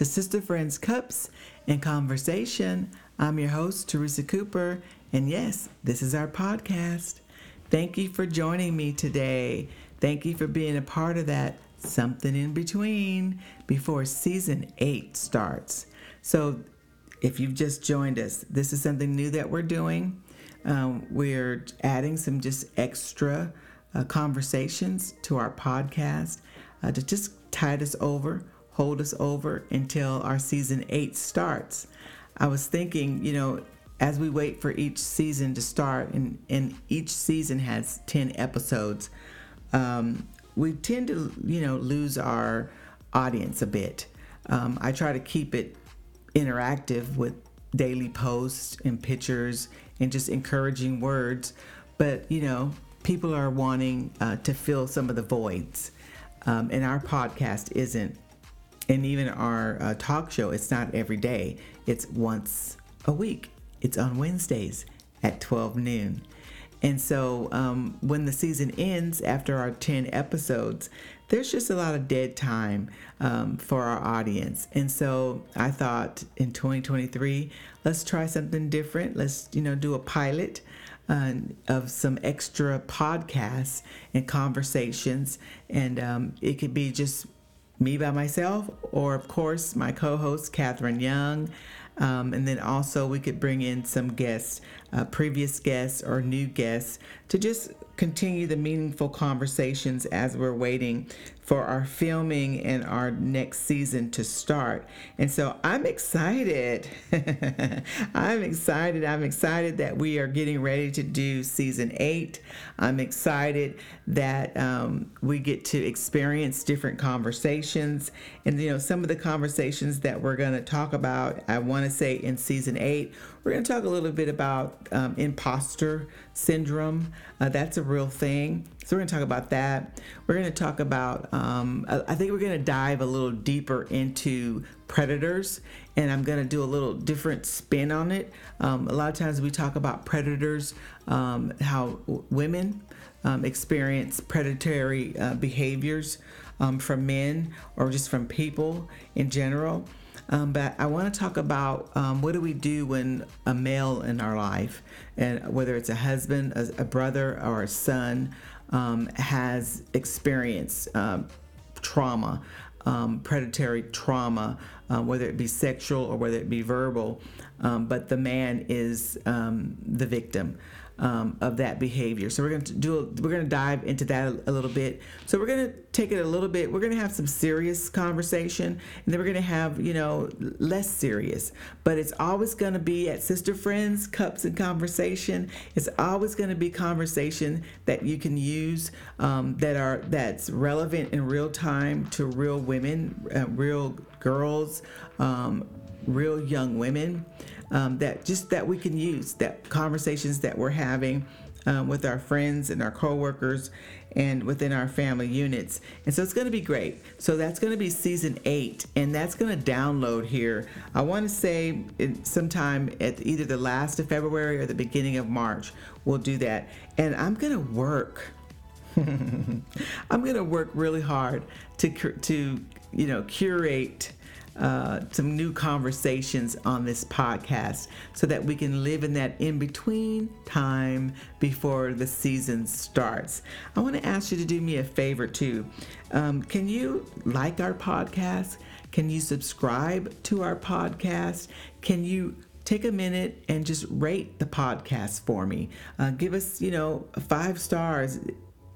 To Sister Friends Cups and Conversation. I'm your host, Teresa Cooper, and yes, this is our podcast. Thank you for joining me today. Thank you for being a part of that something in between before season eight starts. So, if you've just joined us, this is something new that we're doing. Um, we're adding some just extra uh, conversations to our podcast uh, to just tide us over, hold us over until our season eight starts. I was thinking, you know, as we wait for each season to start, and, and each season has 10 episodes, um, we tend to, you know, lose our audience a bit. Um, I try to keep it interactive with daily posts and pictures and just encouraging words, but, you know, people are wanting uh, to fill some of the voids. Um, and our podcast isn't, and even our uh, talk show, it's not every day. It's once a week. It's on Wednesdays at 12 noon. And so um, when the season ends after our 10 episodes, there's just a lot of dead time um, for our audience. And so I thought in 2023, let's try something different. Let's, you know, do a pilot uh, of some extra podcasts and conversations. And um, it could be just me by myself, or of course, my co host, Catherine Young. Um, and then also, we could bring in some guests, uh, previous guests or new guests, to just continue the meaningful conversations as we're waiting for our filming and our next season to start. And so I'm excited. I'm excited. I'm excited that we are getting ready to do season eight. I'm excited that um, we get to experience different conversations. And, you know, some of the conversations that we're going to talk about, I want to say in season eight, we're going to talk a little bit about um, imposter syndrome. Uh, that's a real thing. So we're going to talk about that. We're going to talk about, um, I think we're going to dive a little deeper into predators, and I'm going to do a little different spin on it. Um, a lot of times we talk about predators, um, how women um, experience predatory uh, behaviors um, from men or just from people in general. Um, but I want to talk about um, what do we do when a male in our life, and whether it's a husband, a, a brother, or a son, um, has experienced um, trauma, um, predatory trauma, uh, whether it be sexual or whether it be verbal, um, but the man is um, the victim. Um, of that behavior. So we're going to do. We're going to dive into that a, a, little bit. So we're going to take it a little bit. We're going to have some serious conversation, and then we're going to have you know less serious. But it's always going to be at Sister Friends Cups and Conversation. It's always going to be conversation that you can use um, that are that's relevant in real time to real women, uh, real girls, um, real young women um, that just that we can use that conversations that we're having um, with our friends and our coworkers and within our family units. And so it's going to be great. So that's going to be season eight, and that's going to download here. I want to say sometime at either the last of February or the beginning of March, we'll do that. And I'm going to work. I'm going to work really hard to to you know curate uh, some new conversations on this podcast so that we can live in that in between time before the season starts. I want to ask you to do me a favor too. Um, can you like our podcast? Can you subscribe to our podcast? Can you take a minute and just rate the podcast for me? Uh, give us, you know, five stars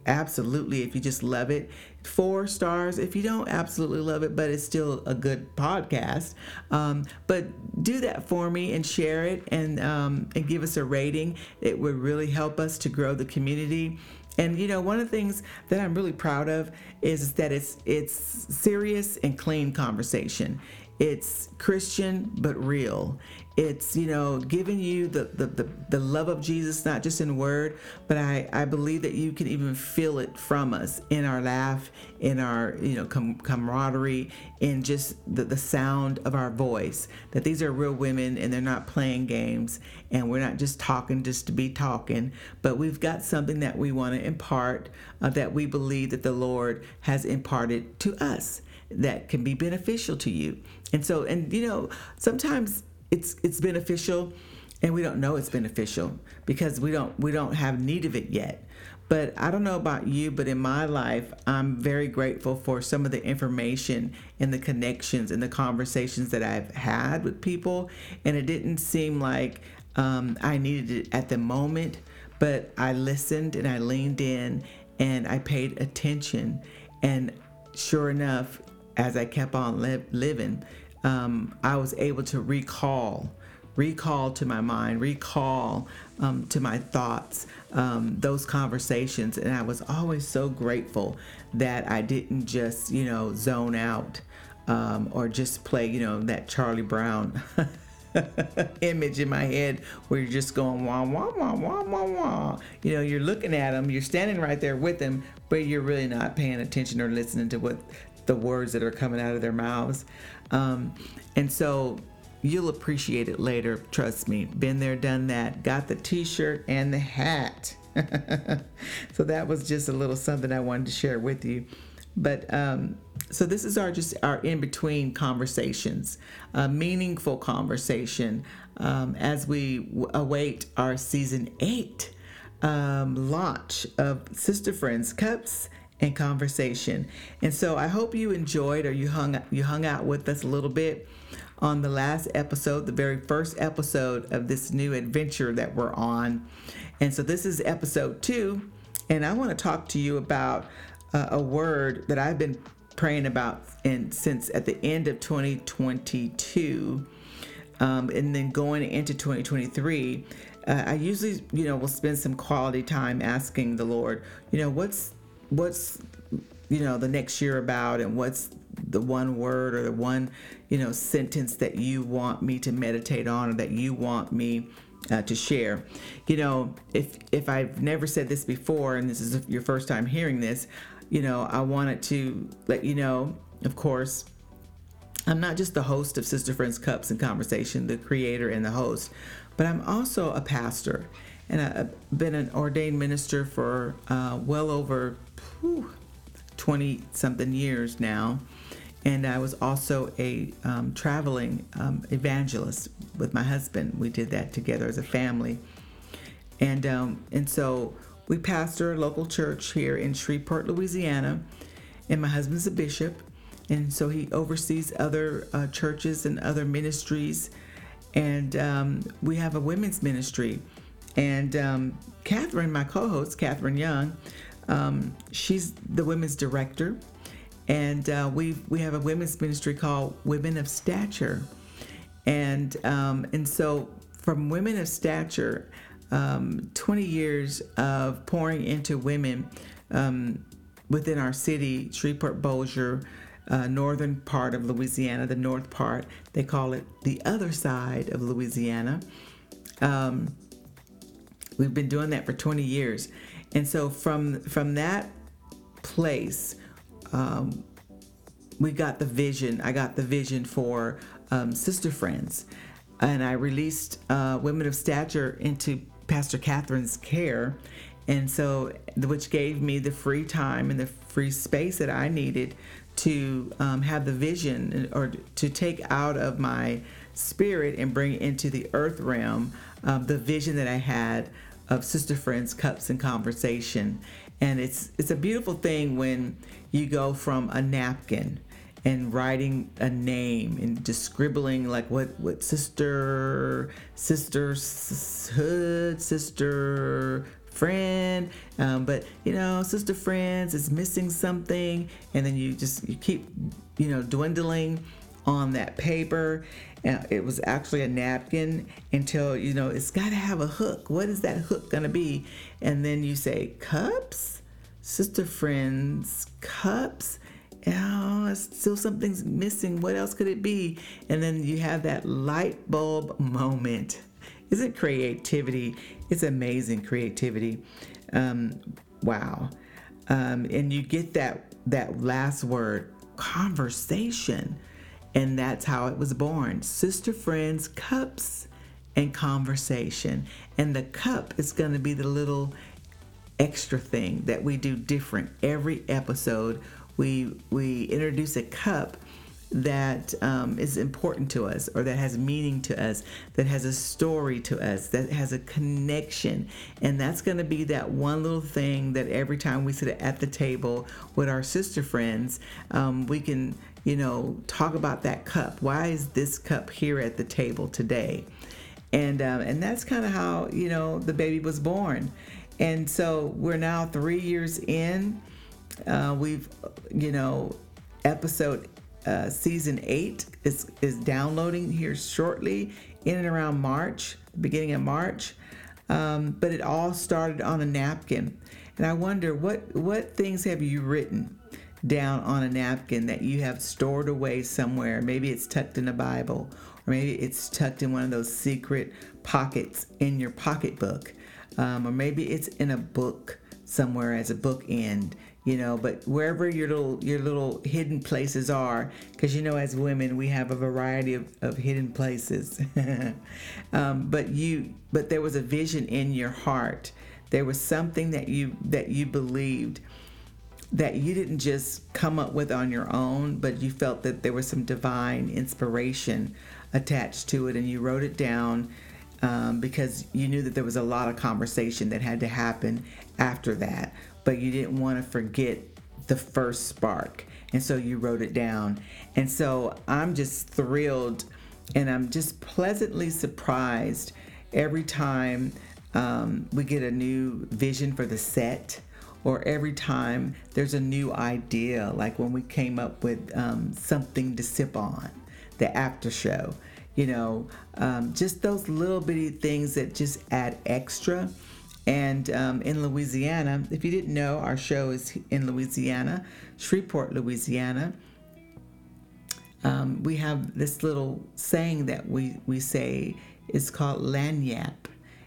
absolutely if you just love it. Four stars if you don't absolutely love it but it's still a good podcast. Um, but do that for me and share it and um, and give us a rating. It would really help us to grow the community. And you know one of the things that i'm really proud of is that it's it's serious and clean conversation. It's Christian but real. It's, you know, giving you the, the, the, the, love of Jesus, not just in word, but I, I believe that you can even feel it from us in our laugh, in our, you know, com- camaraderie, in just the, the sound of our voice. That these are real women and they're not playing games and we're not just talking just to be talking, but we've got something that we want to impart uh, that we believe that the Lord has imparted to us. that can be beneficial to you. And so, and you know, sometimes it's it's beneficial and we don't know it's beneficial because we don't we don't have need of it yet. But I don't know about you, but in my life, I'm very grateful for some of the information and the connections and the conversations that I've had with people. And it didn't seem like um, I needed it at the moment, but I listened and I leaned in and I paid attention. And sure enough, as I kept on li- living, um, I was able to recall, recall to my mind, recall um, to my thoughts um, those conversations. And I was always so grateful that I didn't just, you know, zone out um, or just play, you know, that Charlie Brown. image in my head where you're just going wah wah wah wah wah wah. You know, you're looking at them, you're standing right there with them, but you're really not paying attention or listening to what the words that are coming out of their mouths. Um, and so you'll appreciate it later. Trust me. Been there, done that. Got the t shirt and the hat. so that was just a little something I wanted to share with you. But um, so this is our just our in between conversations, a meaningful conversation um, as we w- await our season eight um, launch of Sister Friends Cups and Conversation. And so I hope you enjoyed or you hung you hung out with us a little bit on the last episode, the very first episode of this new adventure that we're on. And so this is episode two, and I want to talk to you about uh, a word that I've been praying about and since at the end of 2022 um, and then going into 2023 uh, i usually you know will spend some quality time asking the lord you know what's what's you know the next year about and what's the one word or the one you know sentence that you want me to meditate on or that you want me uh, to share you know if if i've never said this before and this is your first time hearing this you know, I wanted to let you know, of course, I'm not just the host of Sister Friends Cups and Conversation, the creator and the host, but I'm also a pastor. And I've been an ordained minister for uh, well over 20 something years now. And I was also a um, traveling um, evangelist with my husband. We did that together as a family. And, um, and so we pastor a local church here in Shreveport, Louisiana, and my husband's a bishop, and so he oversees other uh, churches and other ministries. And um, we have a women's ministry. And um, Catherine, my co host, Catherine Young, um, she's the women's director. And uh, we we have a women's ministry called Women of Stature. And, um, and so from Women of Stature, um, 20 years of pouring into women um, within our city, Shreveport Bossier, uh, northern part of Louisiana, the north part. They call it the other side of Louisiana. Um, we've been doing that for 20 years, and so from from that place, um, we got the vision. I got the vision for um, Sister Friends, and I released uh, Women of Stature into Pastor Catherine's care. And so, which gave me the free time and the free space that I needed to um, have the vision or to take out of my spirit and bring into the earth realm um, the vision that I had of sister friends, cups, and conversation. And it's it's a beautiful thing when you go from a napkin and writing a name and just scribbling like what what sister sisterhood sister friend um, but you know sister friends is missing something and then you just you keep you know dwindling on that paper and it was actually a napkin until you know it's got to have a hook what is that hook gonna be and then you say cups sister friends cups oh, still something's missing. What else could it be? And then you have that light bulb moment. Isn't creativity? It's amazing creativity. Um, wow. Um, and you get that that last word, conversation, and that's how it was born. Sister friends, cups, and conversation. And the cup is going to be the little extra thing that we do different every episode we we introduce a cup that um, is important to us or that has meaning to us, that has a story to us, that has a connection. And that's going to be that one little thing that every time we sit at the table with our sister friends, um, we can, you know, talk about that cup. Why is this cup here at the table today? And, um, and that's kind of how, you know, the baby was born. And so we're now three years in. Uh, we've, you know, episode uh, season eight is is downloading here shortly, in and around March, beginning of March. Um, but it all started on a napkin, and I wonder what what things have you written down on a napkin that you have stored away somewhere? Maybe it's tucked in a Bible, or maybe it's tucked in one of those secret pockets in your pocketbook, um, or maybe it's in a book somewhere as a bookend you know but wherever your little your little hidden places are because you know as women we have a variety of, of hidden places. Um, but you but there was a vision in your heart. There was something that you that you believed that you didn't just come up with on your own but you felt that there was some divine inspiration attached to it and you wrote it down um, because you knew that there was a lot of conversation that had to happen after that but you didn't want to forget the first spark. And so you wrote it down. And so I'm just thrilled and I'm just pleasantly surprised every time um, we get a new vision for the set or every time there's a new idea, like when we came up with um, something to sip on, the after show, you know, um, just those little bitty things that just add extra and um, in Louisiana, if you didn't know, our show is in Louisiana, Shreveport, Louisiana. Um, we have this little saying that we, we say is called lagniappe.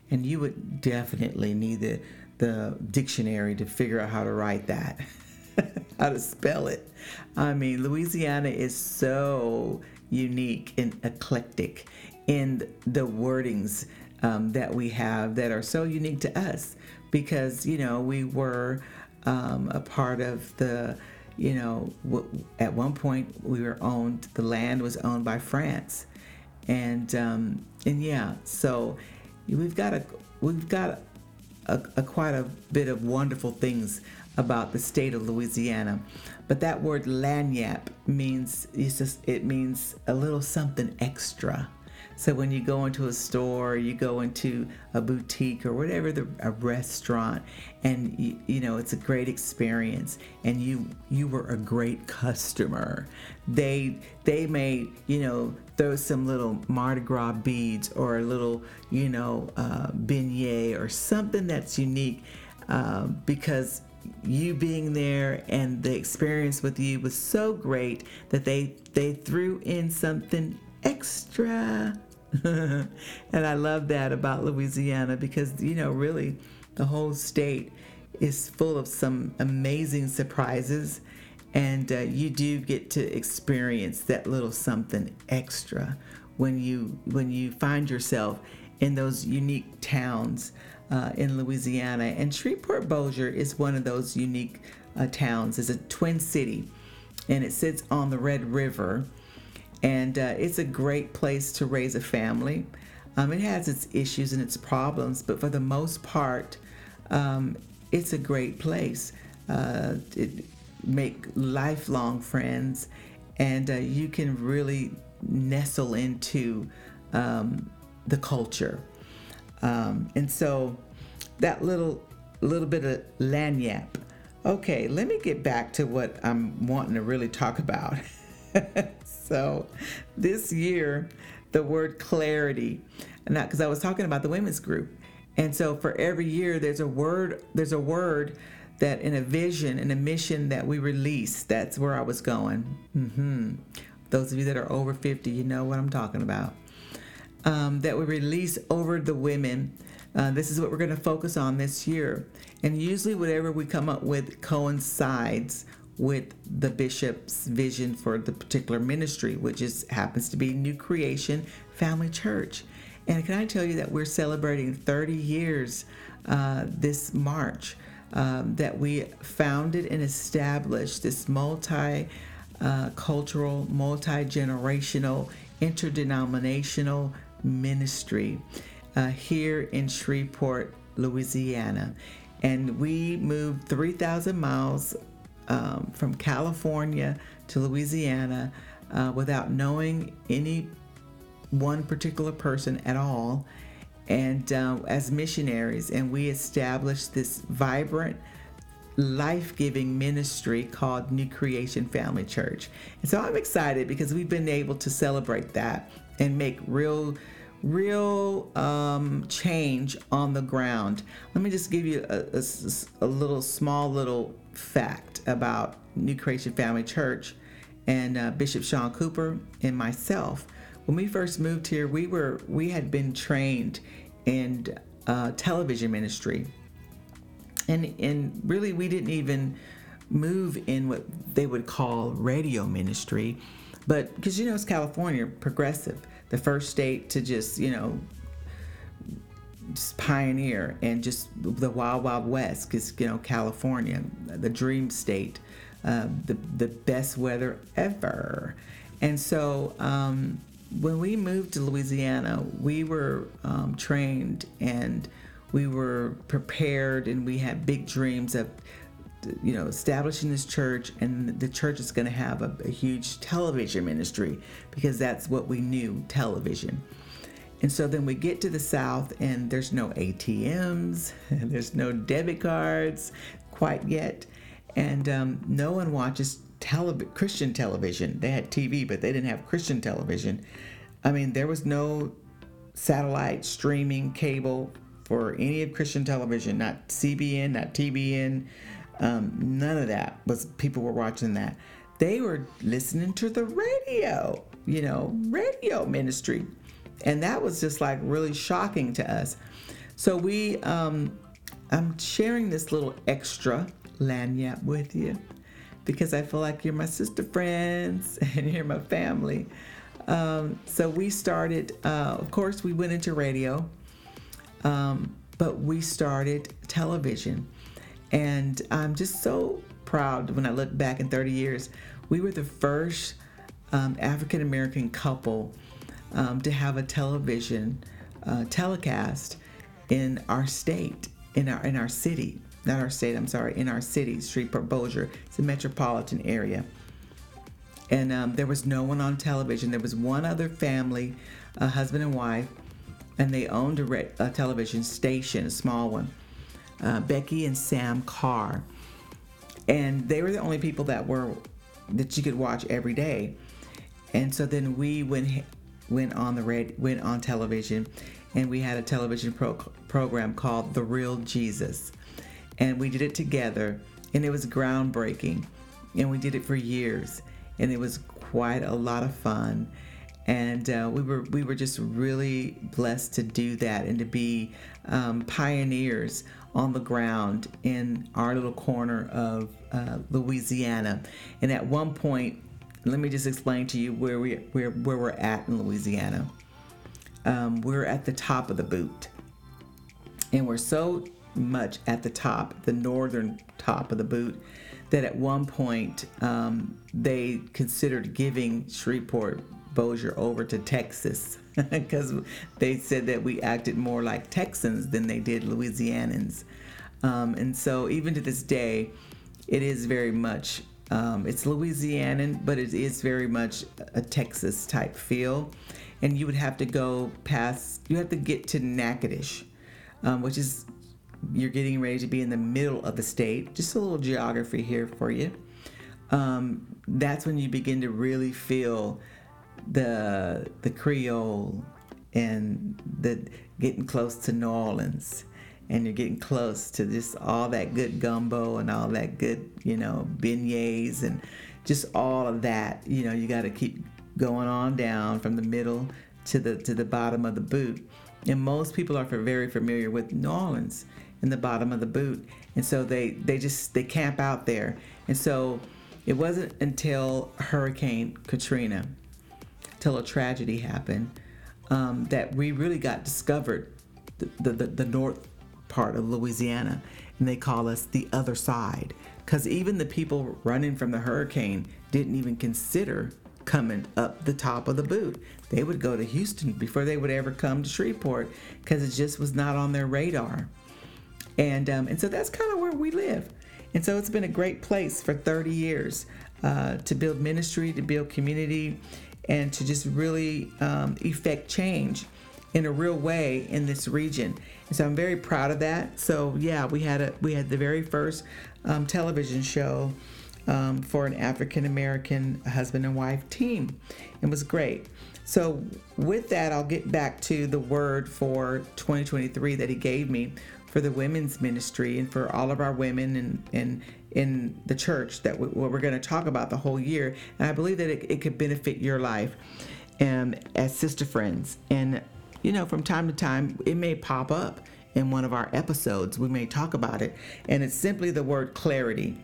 And you would definitely need the, the dictionary to figure out how to write that, how to spell it. I mean, Louisiana is so unique and eclectic in the wordings um, that we have that are so unique to us because you know we were um, a part of the you know w- at one point we were owned the land was owned by France and um, and yeah so we've got a we've got a, a, quite a bit of wonderful things about the state of Louisiana but that word lagniappe means just it means a little something extra so when you go into a store, you go into a boutique or whatever the a restaurant, and you, you know it's a great experience, and you you were a great customer. They they may you know throw some little Mardi Gras beads or a little you know uh, beignet or something that's unique uh, because you being there and the experience with you was so great that they they threw in something extra and I love that about Louisiana because, you know, really the whole state is full of some amazing surprises. And uh, you do get to experience that little something extra when you when you find yourself in those unique towns uh, in Louisiana. And Shreveport Bossier is one of those unique uh, towns. It's a twin city, and it sits on the Red River and uh, it's a great place to raise a family. Um, it has its issues and its problems, but for the most part, um, it's a great place. Uh, it make lifelong friends, and uh, you can really nestle into um, the culture. Um, and so, that little little bit of lagniappe. Okay, let me get back to what I'm wanting to really talk about. so this year, the word clarity, because I was talking about the women's group. And so for every year, there's a word, there's a word that in a vision, in a mission that we release. That's where I was going. Mm-hmm. Those of you that are over 50, you know what I'm talking about. Um, that we release over the women. Uh, this is what we're going to focus on this year. And usually, whatever we come up with coincides with the bishop's vision for the particular ministry, which is happens to be New Creation Family Church. And can I tell you that we're celebrating 30 years uh, this March? Um, that we founded and established this multi uh, cultural, multi generational, interdenominational ministry uh, here in Shreveport, Louisiana. And we moved 3,000 miles um, from California to Louisiana uh, without knowing any one particular person at all and uh, as missionaries and we established this vibrant life-giving ministry called new creation family church. And so i'm excited because we've been able to celebrate that and make real real um, change on the ground. Let me just give you a, a, a little small little fact about new creation family church and uh, bishop sean cooper and myself when we first moved here, we were we had been trained in uh, television ministry, and and really we didn't even move in what they would call radio ministry, but because you know it's California, progressive, the first state to just you know just pioneer and just the wild wild west because you know california the dream state uh, the, the best weather ever. And so um, when we moved to Louisiana, we were um, trained and we were prepared, and we had big dreams of, you know, establishing this church, and the church is going to have a, a huge television ministry because that's what we knew television. And so then we get to the South, and there's no ATMs, there's no debit cards quite yet, and um, no one watches Christian television. They had TV, but they didn't have Christian television. I mean, there was no satellite streaming cable for any of Christian television, not CBN, not TBN, um, none of that was people were watching that. They were listening to the radio, you know, radio ministry. And that was just like really shocking to us. So we, um, I'm sharing this little extra lagniappe with you because I feel like you're my sister friends and you're my family. Um, so we started, uh, of course, we went into radio, um, but we started television. And I'm just so proud when I look back in 30 years, we were the first um, African American couple um, to have a television uh, telecast in our state, in our in our city not our state, I'm sorry, in our city, Shreveport Bossier. It's a metropolitan area. And um, there was no one on television. There was one other family, a husband and wife, and they owned a, a television station, a small one, uh, Becky and Sam Carr. And they were the only people that were that you could watch every day. And so then we went went on the red went on television, and we had a television pro- program called The Real Jesus and we did it together and it was groundbreaking and we did it for years and it was quite a lot of fun and uh, we were we were just really blessed to do that and to be um, pioneers on the ground in our little corner of uh, Louisiana. And at one point, let me just explain to you where we where where we're at in Louisiana. Um, we're at the top of the boot, and we're so much at the top, the northern top of the boot, that at one point um, they considered giving Shreveport Bossier over to Texas because they said that we acted more like Texans than they did Louisianans. Um, and so even to this day, it is very much um, it's Louisianan, but it is very much a Texas type feel. And you would have to go past, you have to get to Natchitoches, um, which is you're getting ready to be in the middle of the state. Just a little geography here for you. Um, that's when you begin to really feel the the Creole and the getting close to New Orleans, and you're getting close to just all that good gumbo and all that good you know beignets and just all of that. You know you got to keep going on down from the middle to the to the bottom of the boot. And most people are very familiar with New Orleans in the bottom of the boot and so they they just they camp out there and so it wasn't until hurricane katrina till a tragedy happened um, that we really got discovered the, the, the, the north part of louisiana and they call us the other side. Because even the people running from the hurricane didn't even consider coming up the top of the boot. They would go to Houston before they would ever come to Shreveport because it just was not on their radar. And, um, and so that's kind of where we live. And so it's been a great place for 30 years uh, to build ministry, to build community, and to just really um, effect change in a real way in this region. And so I'm very proud of that. So yeah, we had a we had the very first um, television show um, for an African American husband and wife team. It was great. So with that, I'll get back to the word for 2023 that he gave me for the women's ministry and for all of our women and and in the church that we, what we're going to talk about the whole year. And I believe that it, it could benefit your life um, as sister friends. And you know, from time to time, it may pop up in one of our episodes. We may talk about it, and it's simply the word clarity.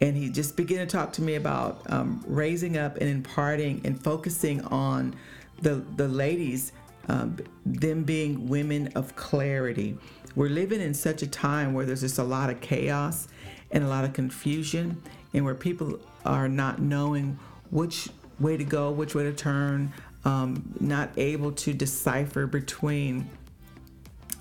And he just began to talk to me about um, raising up and imparting and focusing on the the ladies, um, them being women of clarity. We're living in such a time where there's just a lot of chaos and a lot of confusion, and where people are not knowing which way to go, which way to turn, um, not able to decipher between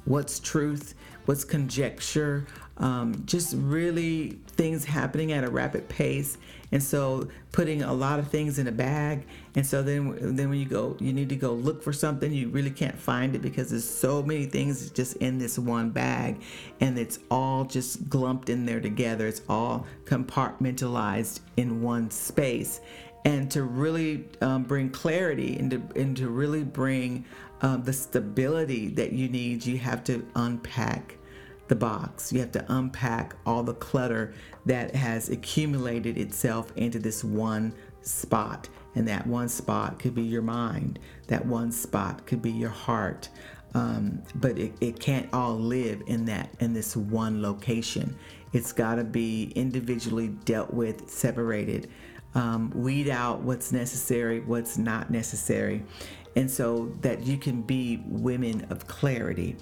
what's truth, what's conjecture, um, just really things happening at a rapid pace. And so putting a lot of things in a bag. And so then, then when you go, you need to go look for something, you really can't find it because there's so many things just in this one bag and it's all just glumped in there together. It's all compartmentalized in one space and to really um, bring clarity and to, and to really bring um, the stability that you need, you have to unpack the box. You have to unpack all the clutter that has accumulated itself into this one spot. And that one spot could be your mind, that one spot could be your heart. Um, but it, it can't all live in that in this one location. It's got to be individually dealt with, separated um, weed out what's necessary, what's not necessary, and so that you can be women of clarity,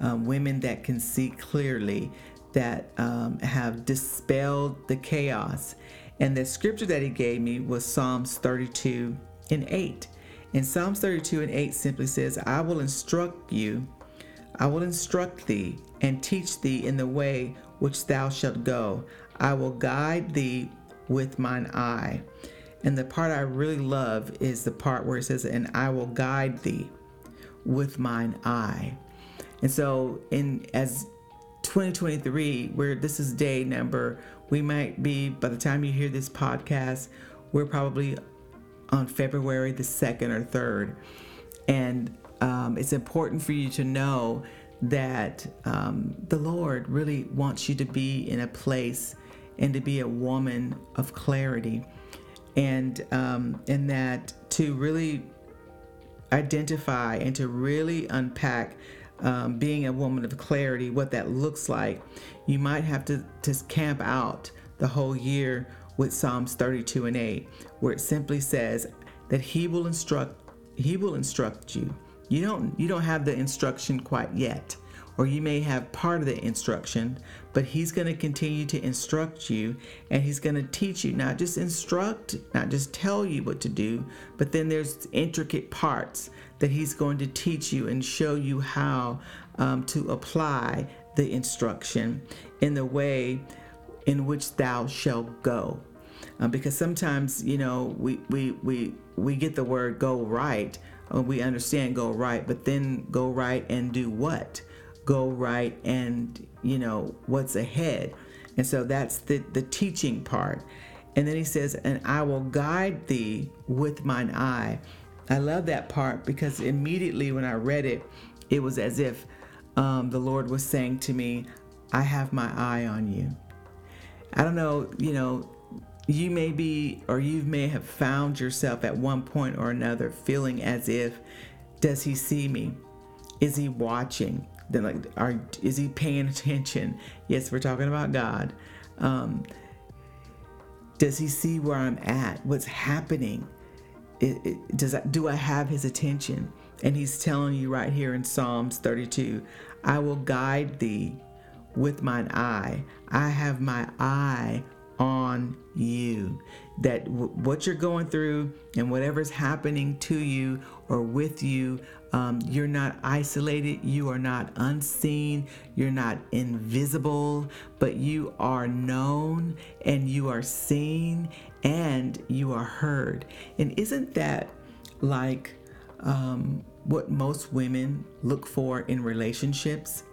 um, women that can see clearly, that um, have dispelled the chaos. And the scripture that he gave me was Psalms 32 and 8. And Psalms 32 and 8 simply says, I will instruct you, I will instruct thee, and teach thee in the way which thou shalt go. I will guide thee with mine eye. And the part I really love is the part where it says, And I will guide thee with mine eye. And so, in as 2023, where this is day number, we might be, by the time you hear this podcast, we're probably on February the 2nd or 3rd. And um, it's important for you to know that um, the Lord really wants you to be in a place and to be a woman of clarity, and um, and that to really identify and to really unpack um, being a woman of clarity, what that looks like. You might have to to camp out the whole year with Psalms 32 and 8, where it simply says that He will instruct He will instruct you. You don't you don't have the instruction quite yet or you may have part of the instruction, but He's going to continue to instruct you and He's going to teach you, not just instruct, not just tell you what to do, but then there's intricate parts that He's going to teach you and show you how um, to apply the instruction in the way in which thou shalt go. Uh, because sometimes, you know, we, we, we, we get the word go right, we understand go right, but then go right and do what? go right and you know what's ahead and so that's the the teaching part and then he says and i will guide thee with mine eye i love that part because immediately when i read it it was as if um, the lord was saying to me i have my eye on you. I don't know you know you may be or you may have found yourself at one point or another feeling as if does he see me? Is he watching? Then like are is he paying attention? Yes we're talking about god. Um, does he see where i'm at? What's happening it, it, does I, do i have his attention and he's telling you right here in psalms 32 i will guide thee with mine eye. I have my eye on you. That w- what you're going through and whatever's happening to you or with you, um, you're not isolated, you are not unseen, you're not invisible, but you are known and you are seen and you are heard. And isn't that like um, what most women look for in relationships?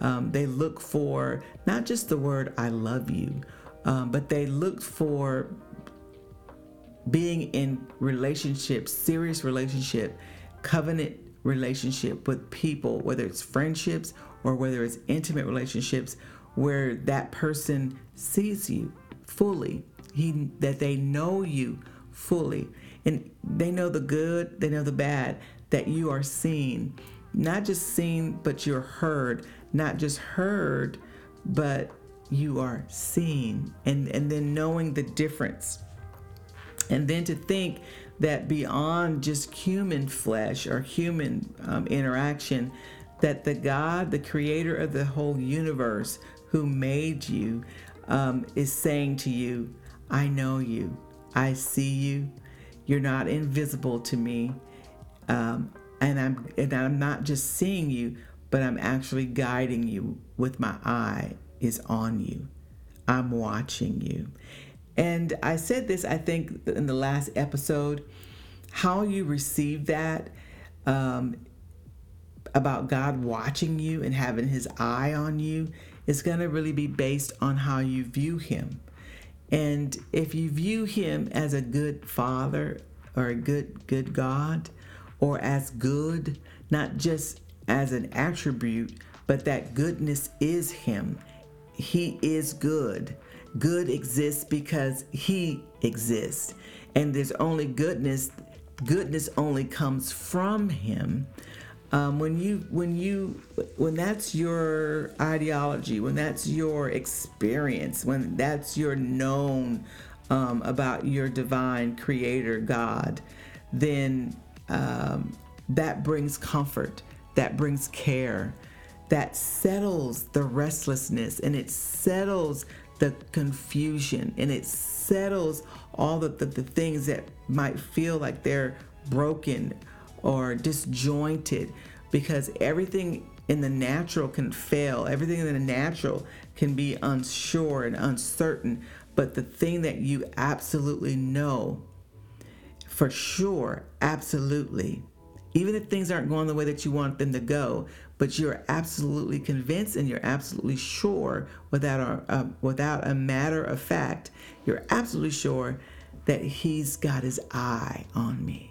Um, they look for not just the word I love you, um, but they look for being in relationship, serious relationship, covenant relationship with people, whether it's friendships or whether it's intimate relationships, where that person sees you fully, he, that they know you fully, and they know the good, they know the bad, that you are seen, not just seen, but you're heard, not just heard, but you are seen, and and then knowing the difference, and then to think that beyond just human flesh or human um, interaction, that the God, the creator of the whole universe, who made you, um, is saying to you, I know you, I see you, you're not invisible to me. Um, and I'm and I'm not just seeing you, but I'm actually guiding you with my eye is on you. I'm watching you. And I said this, I think, in the last episode, how you receive that um, about God watching you and having his eye on you is going to really be based on how you view him. And if you view him as a good father or a good good God or as good, not just as an attribute, but that goodness is him. He is good good exists because he exists and there's only goodness goodness only comes from him um, when you when you when that's your ideology when that's your experience when that's your known um, about your divine creator god then um, that brings comfort that brings care that settles the restlessness and it settles the confusion and it settles all the, the, the things that might feel like they're broken or disjointed because everything in the natural can fail. Everything in the natural can be unsure and uncertain. But the thing that you absolutely know for sure, absolutely, even if things aren't going the way that you want them to go, but you're absolutely convinced and you're absolutely sure without a, uh, without a matter of fact, you're absolutely sure that he's got his eye on me.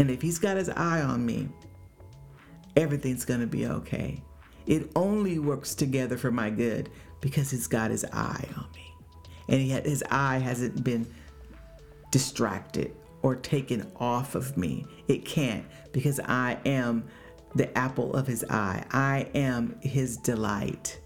And if he's got his eye on me, everything's going to be okay. It only works together for my good because he's got his eye on me. And yet his eye hasn't been distracted or taken off of me. It can't because I am the apple of his eye. I am his delight.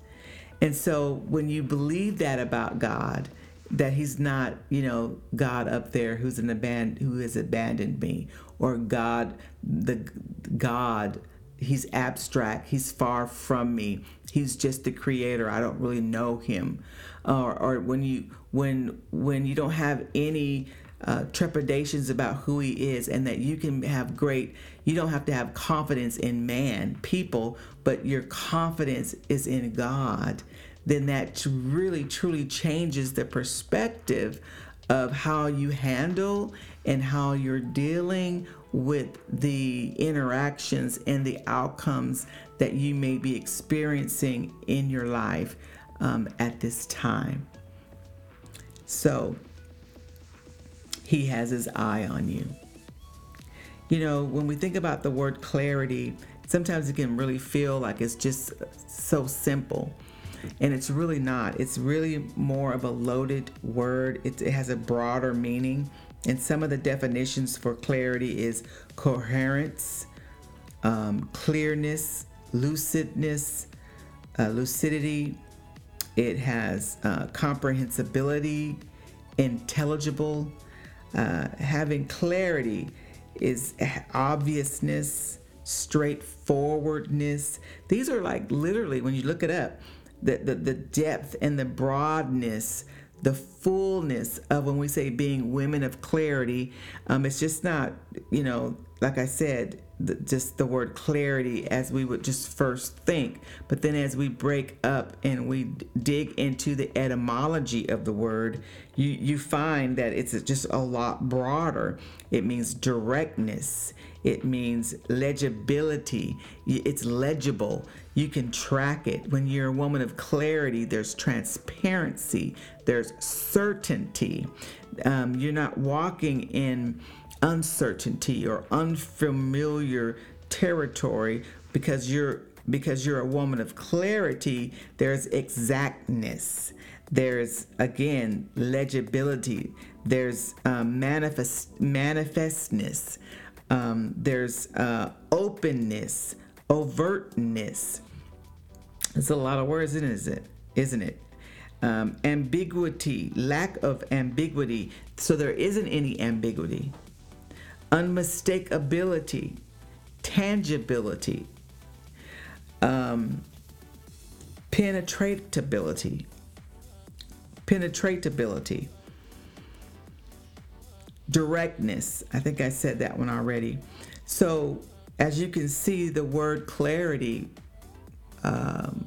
And so when you believe that about God, that he's not, you know, God up there who's an aband- who has abandoned me or God the God he's abstract, he's far from me. He's just the creator. I don't really know him. Or or when you when when you don't have any uh, trepidations about who he is and that you can have great you don't have to have confidence in man people but your confidence is in god then that really truly changes the perspective of how you handle and how you're dealing with the interactions and the outcomes that you may be experiencing in your life um, at this time so he has his eye on you. You know, when we think about the word clarity, sometimes it can really feel like it's just so simple. And it's really not. It's really more of a loaded word. It, it has a broader meaning. And some of the definitions for clarity is coherence, um, clearness, lucidness, uh, lucidity. It has uh, comprehensibility, intelligible, uh, having clarity is obviousness, straightforwardness. These are like literally, when you look it up, the, the, the depth and the broadness, the fullness of when we say being women of clarity. Um, it's just not, you know, like I said, the, just the word clarity as we would just first think. But then as we break up and we dig into the etymology of the word, you, you find that it's just a lot broader. It means directness, it means legibility, it's legible. You can track it. When you're a woman of clarity, there's transparency, there's certainty. Um, you're not walking in uncertainty or unfamiliar territory because you're because you're a woman of clarity there's exactness there's again legibility there's um, manifest manifestness um, there's uh, openness overtness. It's a lot of words isn't it? Isn't it? Um, ambiguity. Lack of ambiguity. So there isn't any ambiguity. Unmistakability, tangibility, um, penetratability, penetratability, directness. I think I said that one already. So, as you can see, the word clarity. Um,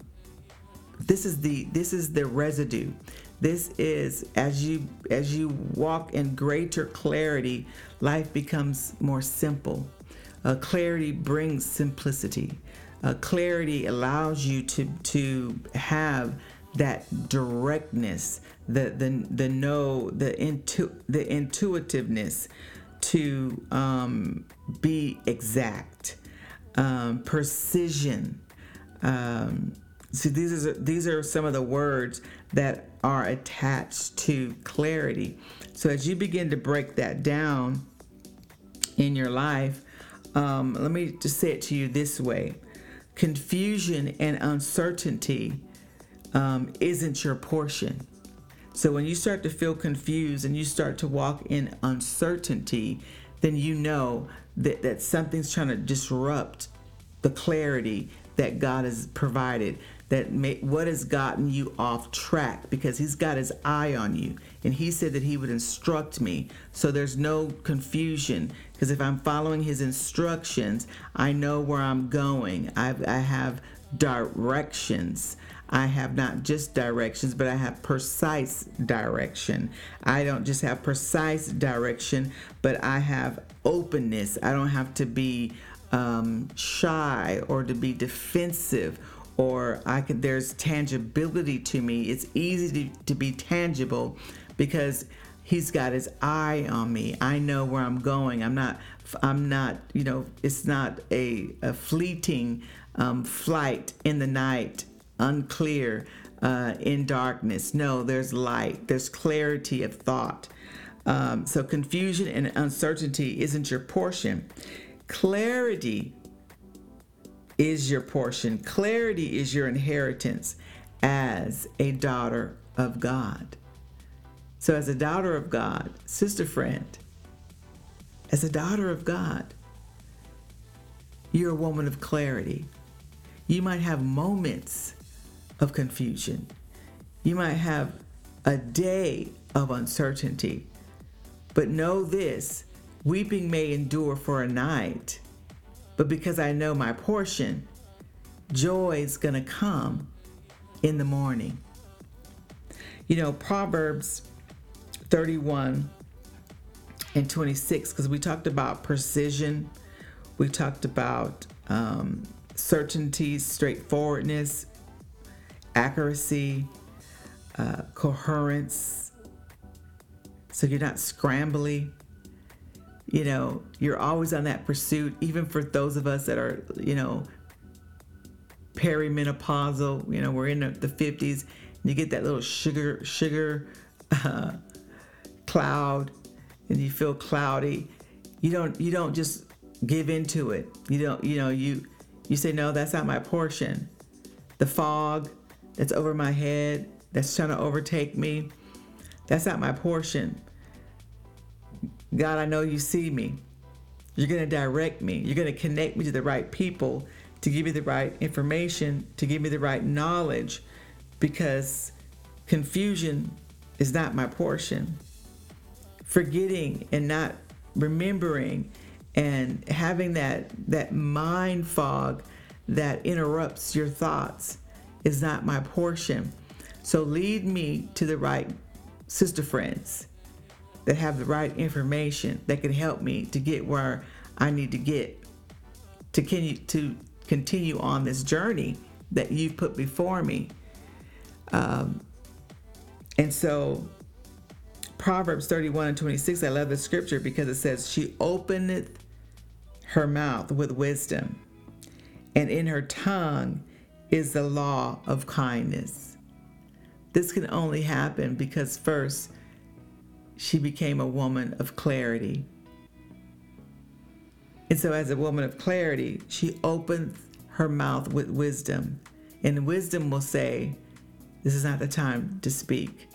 this is the this is the residue. This is as you as you walk in greater clarity life becomes more simple. Uh, clarity brings simplicity. Uh, clarity allows you to to have that directness, the the the know, the intu the intuitiveness to um, be exact, um, precision. Um, see, these are these are some of the words that are attached to clarity. So as you begin to break that down in your life, um, let me just say it to you this way confusion and uncertainty um, isn't your portion. So when you start to feel confused and you start to walk in uncertainty, then you know that, that something's trying to disrupt the clarity that God has provided that may, what has gotten you off track because he's got his eye on you. And he said that he would instruct me. So there's no confusion because if i'm following his instructions i know where i'm going. I've, i have directions I have not just directions, but I have precise direction. I don't just have precise direction, but I have openness. I don't have to be um, shy or to be defensive or I can there's tangibility to me. It's easy to, to be tangible because he's got his eye on me. I know where I'm going. I'm not I'm not, you know, it's not a, a fleeting um, flight in the night, unclear, uh, in darkness. No, there's light, there's clarity of thought. Um, so confusion and uncertainty isn't your portion. Clarity is your portion. Clarity is your inheritance as a daughter of God. So, as a daughter of God, sister friend, as a daughter of God, you're a woman of clarity. You might have moments of confusion. You might have a day of uncertainty. But know this weeping may endure for a night, but because I know my portion, joy is going to come in the morning. You know, Proverbs 31 and 26, because we talked about precision, we talked about um, certainty, straightforwardness, accuracy, uh, coherence. So you're not scrambly you know, you're always on that pursuit, even for those of us that are, you know, perimenopausal, you know, we're in the 50s, and you get that little sugar, sugar uh, cloud, and you feel cloudy. You don't, you don't just give into it. You don't, you know, you, you say, no, that's not my portion. The fog that's over my head, that's trying to overtake me, that's not my portion. God, I know you see me. You're going to direct me. You're going to connect me to the right people to give me the right information, to give me the right knowledge, because confusion is not my portion. Forgetting and not remembering and having that that mind fog that interrupts your thoughts is not my portion. So lead me to the right sister friends that have the right information that can help me to get where I need to get to continue to continue on this journey that you've put before me. Um, and so Proverbs 31 and 26, I love the scripture because it says, She openeth her mouth with wisdom, and in her tongue is the law of kindness. This can only happen because first, she became a woman of clarity. And so, as a woman of clarity, she opens her mouth with wisdom. And wisdom will say, This is not the time to speak.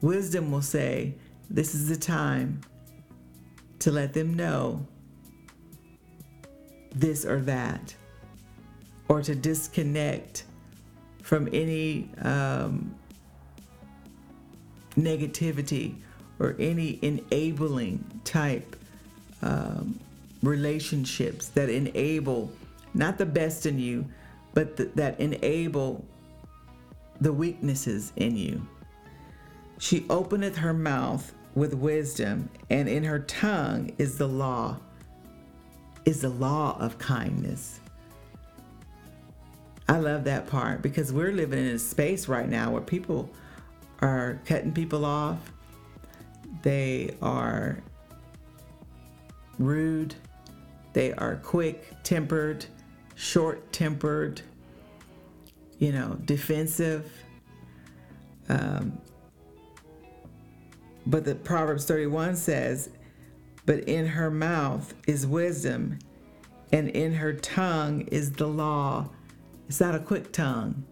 Wisdom will say, This is the time to let them know this or that, or to disconnect from any um, negativity or any enabling type um, relationships that enable not the best in you, but th- that enable the weaknesses in you. She openeth her mouth with wisdom, and in her tongue is the law, is the law of kindness. I love that part because we're living in a space right now where people are cutting people off. They are rude. They are quick tempered, short tempered, you know, defensive. Um, but the Proverbs 31 says, But in her mouth is wisdom, and in her tongue is the law. It's not a quick tongue,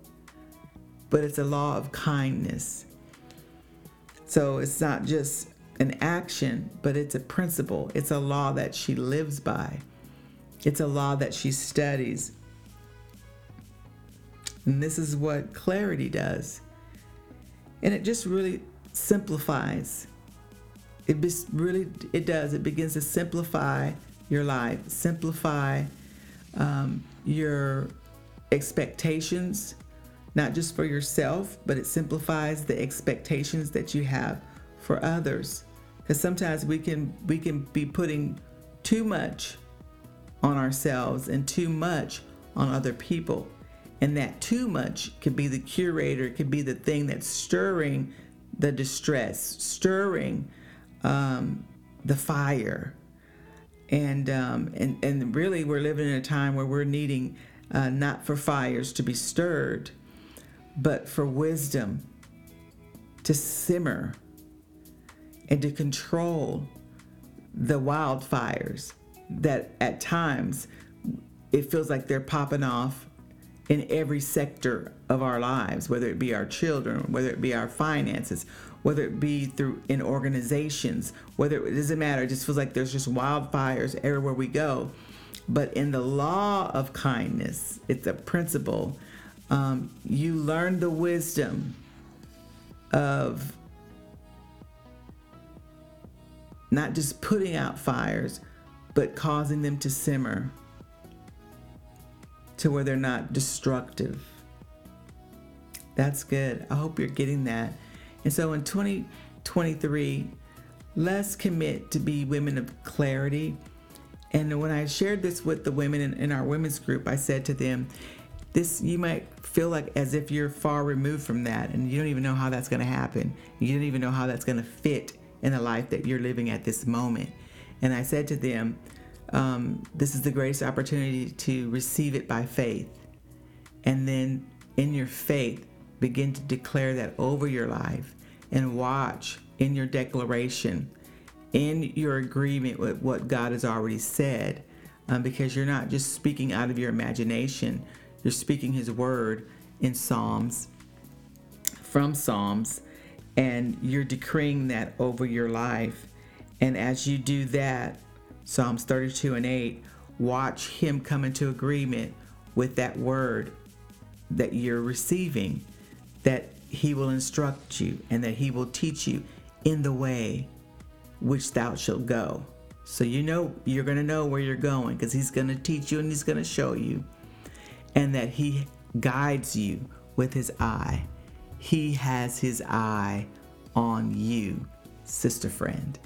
but it's a law of kindness. So it's not just an action, but it's a principle. It's a law that she lives by. It's a law that she studies. And this is what clarity does. And it just really simplifies. It just really it does. It begins to simplify your life, simplify um, your expectations, not just for yourself, but it simplifies the expectations that you have for others. Because sometimes we can we can be putting too much on ourselves and too much on other people. And that too much could be the curator, could be the thing that's stirring the distress, stirring um, the fire. And, um, and, and really, we're living in a time where we're needing uh, not for fires to be stirred, but for wisdom to simmer and to control the wildfires that at times it feels like they're popping off in every sector of our lives, whether it be our children, whether it be our finances, whether it be through in organizations, whether it doesn't matter, it just feels like there's just wildfires everywhere we go. But in the law of kindness, it's a principle. Um, you learn the wisdom of not just putting out fires, but causing them to simmer to where they're not destructive. That's good. I hope you're getting that. And so in 2023, let's commit to be women of clarity. And when I shared this with the women in, in our women's group, I said to them, this you might feel like as if you're far removed from that and you don't even know how that's going to happen. You don't even know how that's going to fit in the life that you're living at this moment. And I said to them, um, this is the greatest opportunity to receive it by faith. And then in your faith, begin to declare that over your life and watch in your declaration, in your agreement with what God has already said, um, because you're not just speaking out of your imagination, you're speaking His word in Psalms, from Psalms, and you're decreeing that over your life. And as you do that, Psalms 32 and 8, watch him come into agreement with that word that you're receiving, that he will instruct you and that he will teach you in the way which thou shalt go. So you know you're going to know where you're going because he's going to teach you and he's going to show you. And that he guides you with his eye. He has his eye on you, sister friend.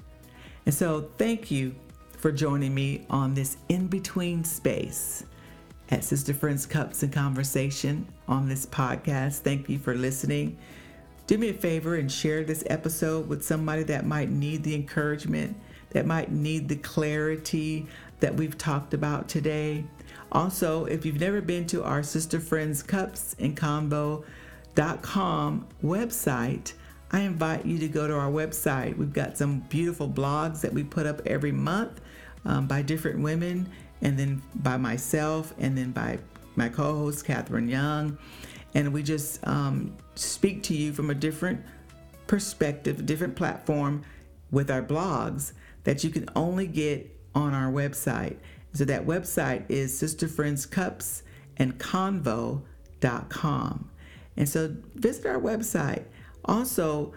And so thank you for joining me on this in between space at Sister Friends Cups and Conversation on this podcast. Thank you for listening. Do me a favor and share this episode with somebody that might need the encouragement, that might need the clarity that we've talked about today. Also, if you've never been to our Sister Friends Cups and Convo.com website, I invite you to go to our website. We've got some beautiful blogs that we put up every month um, by different women and then by myself, and then by my co host, Catherine Young. And we just um, speak to you from a different perspective, different platform with our blogs that you can only get on our website. So that website is Sister Friends Cups and so visit our website. Also,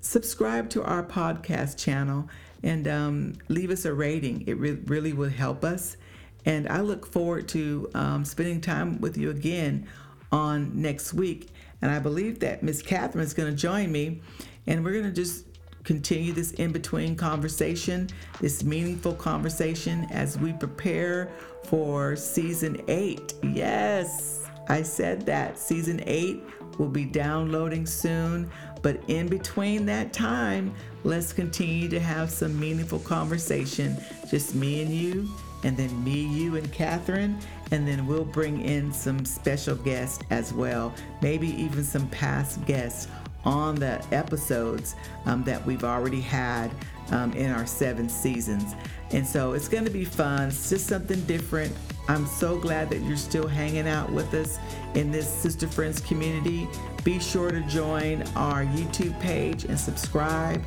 subscribe to our podcast channel and um, leave us a rating. It re- really would help us. And I look forward to um, spending time with you again on next week. And I believe that Miss Catherine is going to join me, and we're going to just continue this in between conversation, this meaningful conversation as we prepare for season eight. Yes, I said that. Season eight will be downloading soon. But in between that time, let's continue to have some meaningful conversation, just me and you and then me, you, and Catherine. And then we'll bring in some special guests as well, maybe even some past guests on the episodes um, that we've already had um, in our seven seasons. And so it's going to be fun. It's just something different. I'm so glad that you're still hanging out with us in this Sister Friends community. Be sure to join our YouTube page and subscribe.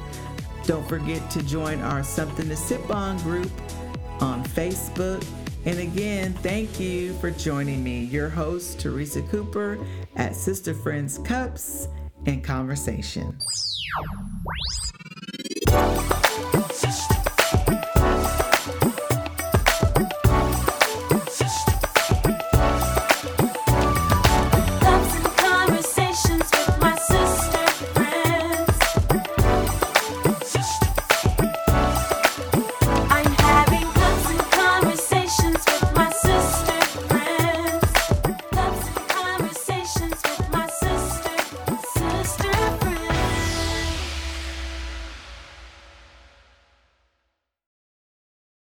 Don't forget to join our Something to Sip On group on Facebook. And again, thank you for joining me, your host, Teresa Cooper, at Sister Friends Cups and Conversation.